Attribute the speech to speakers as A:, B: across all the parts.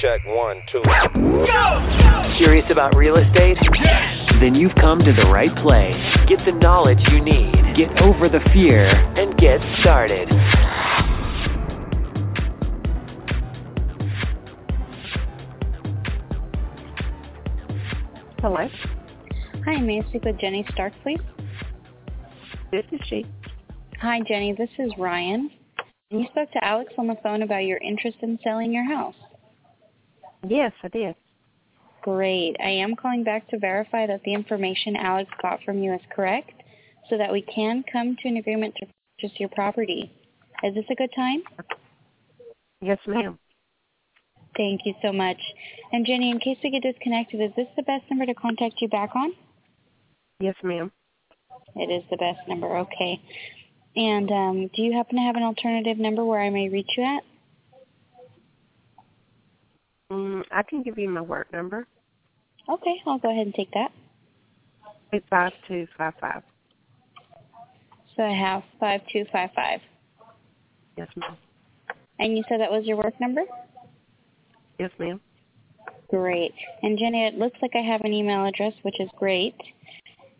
A: Check one, two.
B: Curious about real estate? Then you've come to the right place. Get the knowledge you need. Get over the fear and get started.
C: Hello.
D: Hi, may I speak with Jenny Stark, please?
C: This is she.
D: Hi, Jenny. This is Ryan. You spoke to Alex on the phone about your interest in selling your house.
C: Yes, I did.
D: Great. I am calling back to verify that the information Alex got from you is correct so that we can come to an agreement to purchase your property. Is this a good time?
C: Yes, ma'am.
D: Thank you so much. And Jenny, in case we get disconnected, is this the best number to contact you back on?
C: Yes, ma'am.
D: It is the best number. Okay. And um, do you happen to have an alternative number where I may reach you at?
C: Mm, I can give you my work number.
D: Okay, I'll go ahead and take that.
C: Eight five two five five.
D: So I have 5255.
C: Yes, ma'am.
D: And you said that was your work number?
C: Yes, ma'am.
D: Great. And Jenny, it looks like I have an email address, which is great.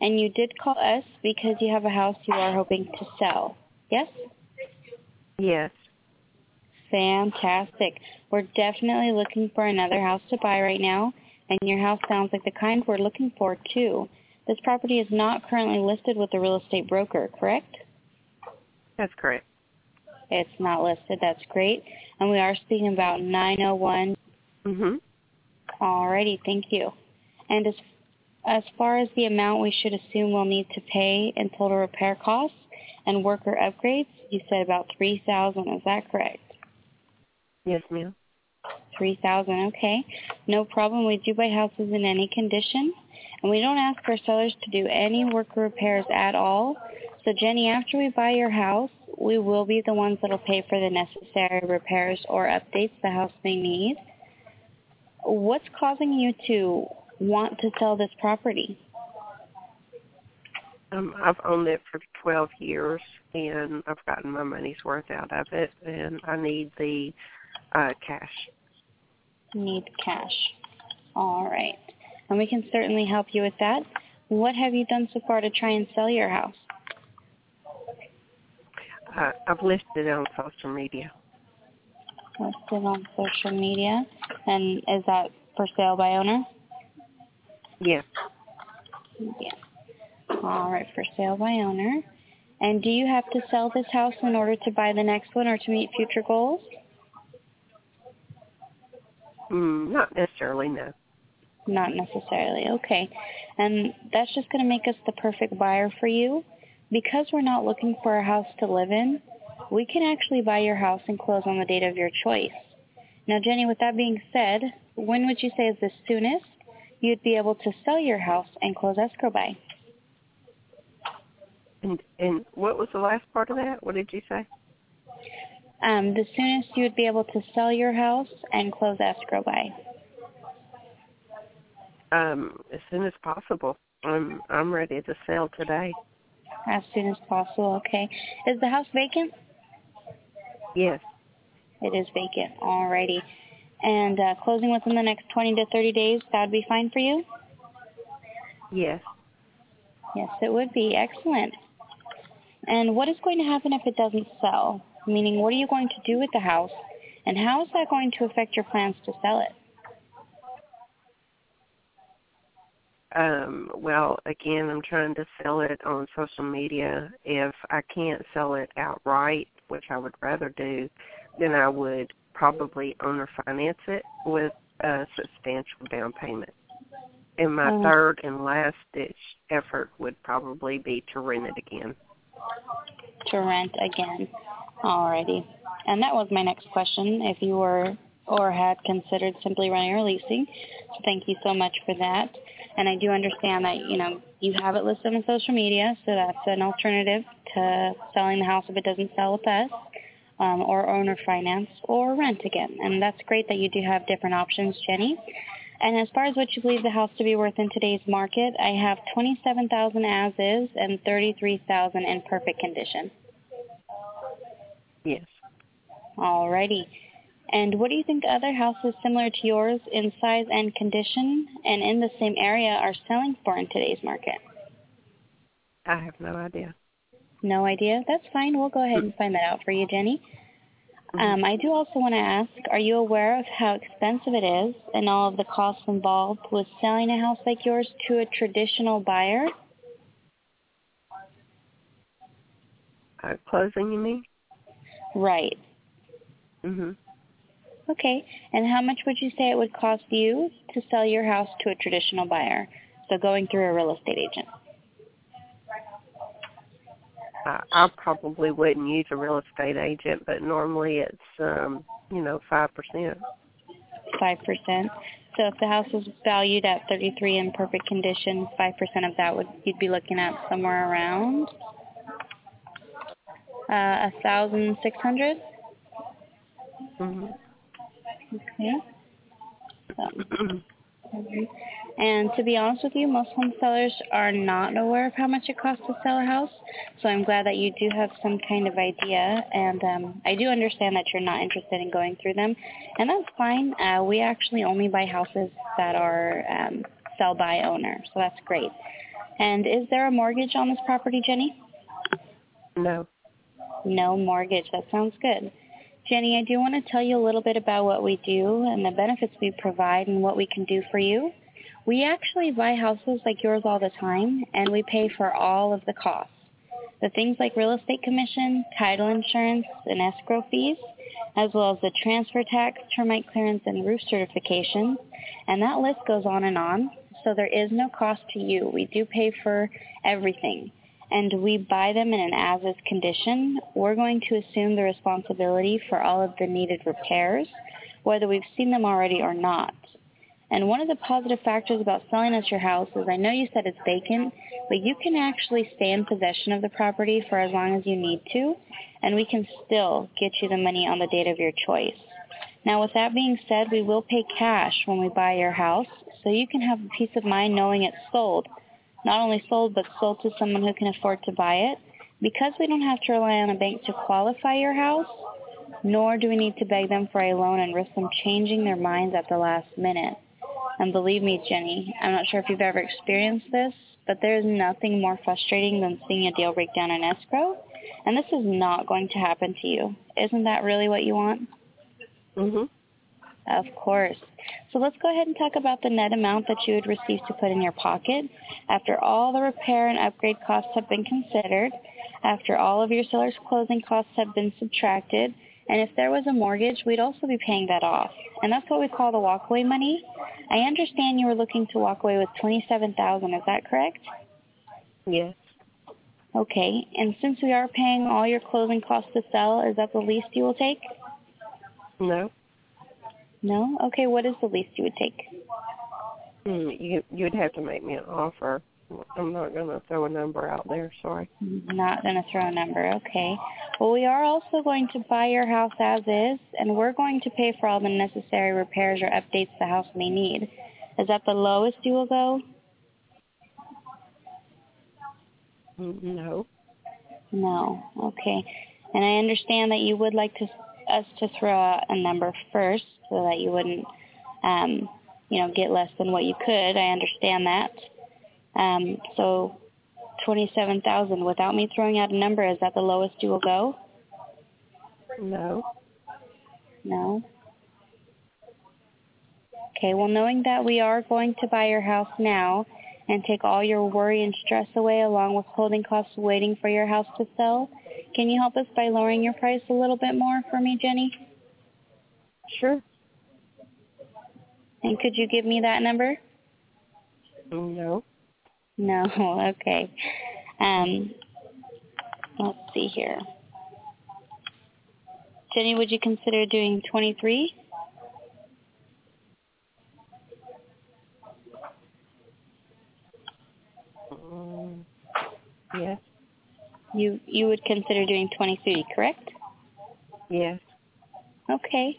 D: And you did call us because you have a house you are hoping to sell. Yes?
C: Yes.
D: Fantastic. We're definitely looking for another house to buy right now, and your house sounds like the kind we're looking for too. This property is not currently listed with a real estate broker, correct?
C: That's correct.
D: It's not listed. That's great. And we are speaking about 901.
C: Mhm.
D: Alrighty, thank you. And as as far as the amount we should assume we'll need to pay in total repair costs and worker upgrades, you said about 3000 Is that correct?
C: Yes, ma'am.
D: 3000 okay. No problem. We do buy houses in any condition. And we don't ask our sellers to do any worker repairs at all. So Jenny, after we buy your house, we will be the ones that will pay for the necessary repairs or updates the house may need. What's causing you to want to sell this property?
C: Um, I've owned it for 12 years, and I've gotten my money's worth out of it, and I need the uh, cash.
D: Need cash. All right. And we can certainly help you with that. What have you done so far to try and sell your house?
C: Uh, I've listed it on social media.
D: Listed on social media. And is that for sale by owner?
C: Yes.
D: Yeah. All right, for sale by owner. And do you have to sell this house in order to buy the next one or to meet future goals?
C: Mm, not necessarily, no.
D: Not necessarily. Okay. And that's just going to make us the perfect buyer for you. Because we're not looking for a house to live in, we can actually buy your house and close on the date of your choice. Now, Jenny, with that being said, when would you say is the soonest you'd be able to sell your house and close escrow by?
C: And and what was the last part of that? What did you say?
D: Um, the soonest you would be able to sell your house and close escrow by.
C: Um, as soon as possible. I'm I'm ready to sell today.
D: As soon as possible, okay. Is the house vacant?
C: Yes.
D: It is vacant. Alrighty. And uh, closing within the next 20 to 30 days, that would be fine for you?
C: Yes.
D: Yes, it would be. Excellent. And what is going to happen if it doesn't sell? Meaning, what are you going to do with the house? And how is that going to affect your plans to sell it?
C: Um, well, again, I'm trying to sell it on social media. If I can't sell it outright, which I would rather do, then I would probably owner finance it with a substantial down payment. And my
D: Mhm.
C: third and last ditch effort would probably be to rent it again.
D: To rent again. Alrighty. And that was my next question, if you were or had considered simply renting or leasing. So thank you so much for that. And I do understand that, you know, you have it listed on social media, so that's an alternative to selling the house if it doesn't sell with us, um, or owner finance, or rent again. And that's great that you do have different options, Jenny. And as far as what you believe the house to be worth in today's market, I have 27000 as is and 33000 in perfect condition.
C: Yes.
D: Alrighty. And what do you think other houses similar to yours in size and condition and in the same area are selling for in today's market?
C: I have no idea.
D: No idea? That's fine. We'll go ahead and find that out for you, Jenny. Mm-hmm. Um, I do also want to ask, are you aware of how expensive it is and all of the costs involved with selling a house like yours to a traditional buyer?
C: Uh, closing, you mean?
D: Right.
C: Mhm.
D: Okay. And how much would you say it would cost you to sell your house to a traditional buyer? So going through a real estate agent.
C: I, I probably wouldn't use a real estate agent, but normally it's um, you know, five percent.
D: Five percent. So if the house was valued at thirty three in perfect condition, five percent of that would you'd be looking at somewhere around a thousand six hundred.
C: Mhm.
D: Okay. So, and to be honest with you, most home sellers are not aware of how much it costs to sell a house. So I'm glad that you do have some kind of idea. And um, I do understand that you're not interested in going through them. And that's fine. Uh, we actually only buy houses that are um, sell by owner. So that's great. And is there a mortgage on this property, Jenny?
C: No.
D: No mortgage. That sounds good. Jenny, I do want to tell you a little bit about what we do and the benefits we provide and what we can do for you. We actually buy houses like yours all the time, and we pay for all of the costs. The things like real estate commission, title insurance, and escrow fees, as well as the transfer tax, termite clearance, and roof certification. And that list goes on and on. So there is no cost to you. We do pay for everything and we buy them in an as-is condition, we're going to assume the responsibility for all of the needed repairs, whether we've seen them already or not. And one of the positive factors about selling us your house is I know you said it's vacant, but you can actually stay in possession of the property for as long as you need to, and we can still get you the money on the date of your choice. Now with that being said, we will pay cash when we buy your house, so you can have peace of mind knowing it's sold not only sold but sold to someone who can afford to buy it. Because we don't have to rely on a bank to qualify your house, nor do we need to beg them for a loan and risk them changing their minds at the last minute. And believe me, Jenny, I'm not sure if you've ever experienced this, but there is nothing more frustrating than seeing a deal break down in escrow. And this is not going to happen to you. Isn't that really what you want?
C: Mhm.
D: Of course. So let's go ahead and talk about the net amount that you would receive to put in your pocket after all the repair and upgrade costs have been considered, after all of your seller's closing costs have been subtracted, and if there was a mortgage, we'd also be paying that off. And that's what we call the walkaway money. I understand you were looking to walk away with 27000 is that correct?
C: Yes.
D: Okay. And since we are paying all your closing costs to sell, is that the least you will take?
C: No.
D: No? Okay, what is the least you would take?
C: Mm, you you'd have to make me an offer. I'm not going to throw a number out there, sorry.
D: Not going to throw a number, okay. Well, we are also going to buy your house as is, and we're going to pay for all the necessary repairs or updates the house may need. Is that the lowest you will go?
C: Mm, no.
D: No, okay. And I understand that you would like to us to throw out a number first so that you wouldn't, um, you know, get less than what you could. I understand that. Um, so 27,000 without me throwing out a number, is that the lowest you will go?
C: No.
D: No. Okay, well knowing that we are going to buy your house now and take all your worry and stress away along with holding costs waiting for your house to sell, can you help us by lowering your price a little bit more for me, Jenny?
C: Sure.
D: And could you give me that number?
C: No.
D: No, okay. Um, let's see here. Jenny, would you consider doing 23?
C: Um, yes.
D: You you would consider doing 23, correct?
C: Yes.
D: Okay.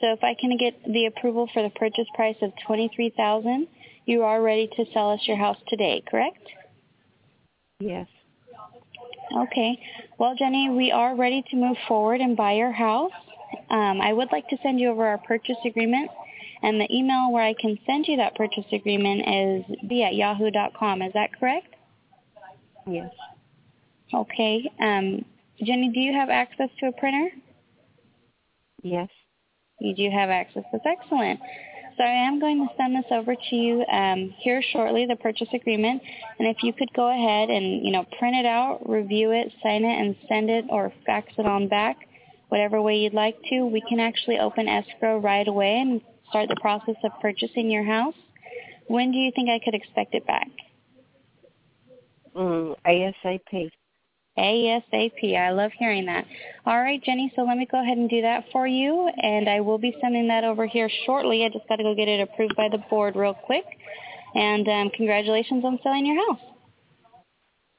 D: So if I can get the approval for the purchase price of 23000 you are ready to sell us your house today, correct?
C: Yes.
D: Okay. Well, Jenny, we are ready to move forward and buy your house. um, I would like to send you over our purchase agreement. And the email where I can send you that purchase agreement is b at yahoo.com. Is that correct?
C: Yes.
D: Okay. Um, Jenny, do you have access to a printer?
C: Yes.
D: You do have access. That's excellent. So I am going to send this over to you um, here shortly, the purchase agreement. And if you could go ahead and, you know, print it out, review it, sign it, and send it or fax it on back, whatever way you'd like to, we can actually open escrow right away and start the process of purchasing your house. When do you think I could expect it back?
C: Mm, ASAP.
D: ASAP. I love hearing that. All right, Jenny, so let me go ahead and do that for you, and I will be sending that over here shortly. I just got to go get it approved by the board real quick. And um, congratulations on selling your house.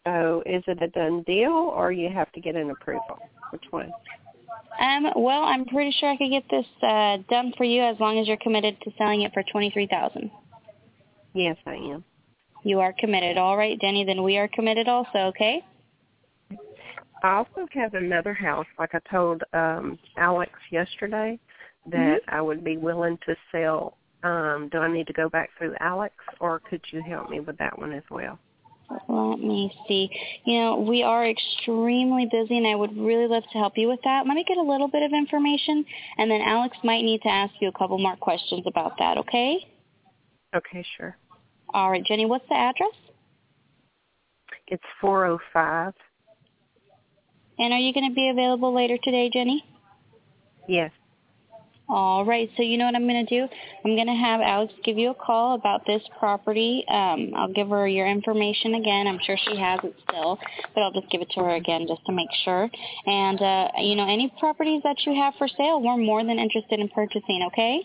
C: So is it a done deal, or you have to get an approval? Which one?
D: Um, well, I'm pretty sure I could get this uh, done for you as long as you're committed to selling it for twenty-three thousand.
C: Yes, I am.
D: You are committed. All right, Jenny, then we are committed also, okay?
C: I also have another house, like I told um Alex yesterday, that
D: mm-hmm.
C: I would be willing to sell. Um, do I need to go back through Alex, or could you help me with that one as well?
D: Let me see. You know, we are extremely busy, and I would really love to help you with that. Let me get a little bit of information, and then Alex might need to ask you a couple more questions about that, okay?
C: Okay, sure.
D: All right, Jenny, what's the address?
C: It's 405
D: and are you going to be available later today, Jenny?
C: Yes.
D: All right. So you know what I'm going to do? I'm going to have Alex give you a call about this property. Um, I'll give her your information again. I'm sure she has it still, but I'll just give it to her again just to make sure. And, uh, you know, any properties that you have for sale, we're more than interested in purchasing, okay?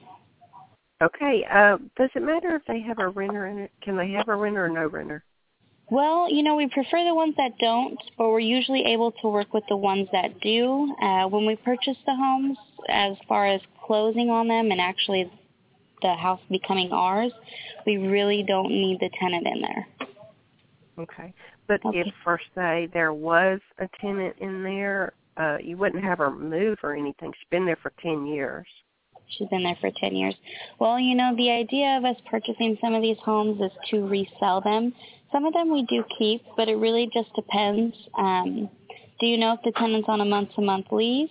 C: Okay. Uh, does it matter if they have a renter in it? Can they have a renter or no renter?
D: Well, you know, we prefer the ones that don't, but we're usually able to work with the ones that do. Uh, when we purchase the homes, as far as closing on them and actually the house becoming ours, we really don't need the tenant in there.
C: Okay. But
D: okay.
C: if, for say, there was a tenant in there, uh, you wouldn't have her move or anything. She's been there for 10 years.
D: She's been there for 10 years. Well, you know, the idea of us purchasing some of these homes is to resell them. Some of them we do keep, but it really just depends. Um, do you know if the tenant's on a month-to-month lease?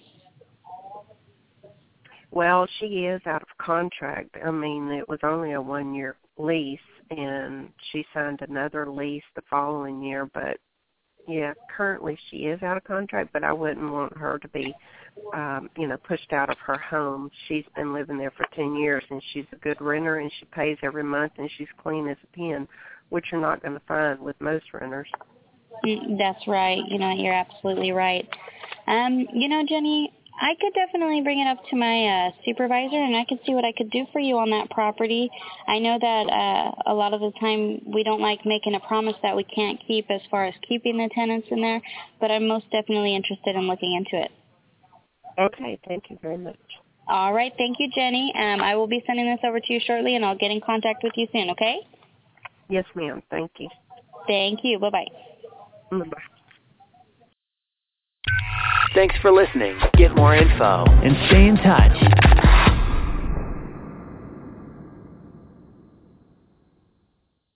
C: Well, she is out of contract. I mean, it was only a one-year lease, and she signed another lease the following year. But yeah, currently she is out of contract. But I wouldn't want her to be um, you know, pushed out of her home. She's been living there for 10 years and she's a good renter and she pays every month and she's clean as a pin, which you're not going to find with most renters.
D: Mm, that's right. You know, you're absolutely right. Um, you know, Jenny, I could definitely bring it up to my uh, supervisor and I could see what I could do for you on that property. I know that uh, a lot of the time we don't like making a promise that we can't keep as far as keeping the tenants in there, but I'm most definitely interested in looking into it.
C: Okay, thank you very much.
D: All right, thank you, Jenny. Um, I will be sending this over to you shortly, and I'll get in contact with you soon, okay?
C: Yes, ma'am. Thank you.
D: Thank you. Bye-bye.
C: Bye-bye.
B: Thanks for listening. Get more info and stay in touch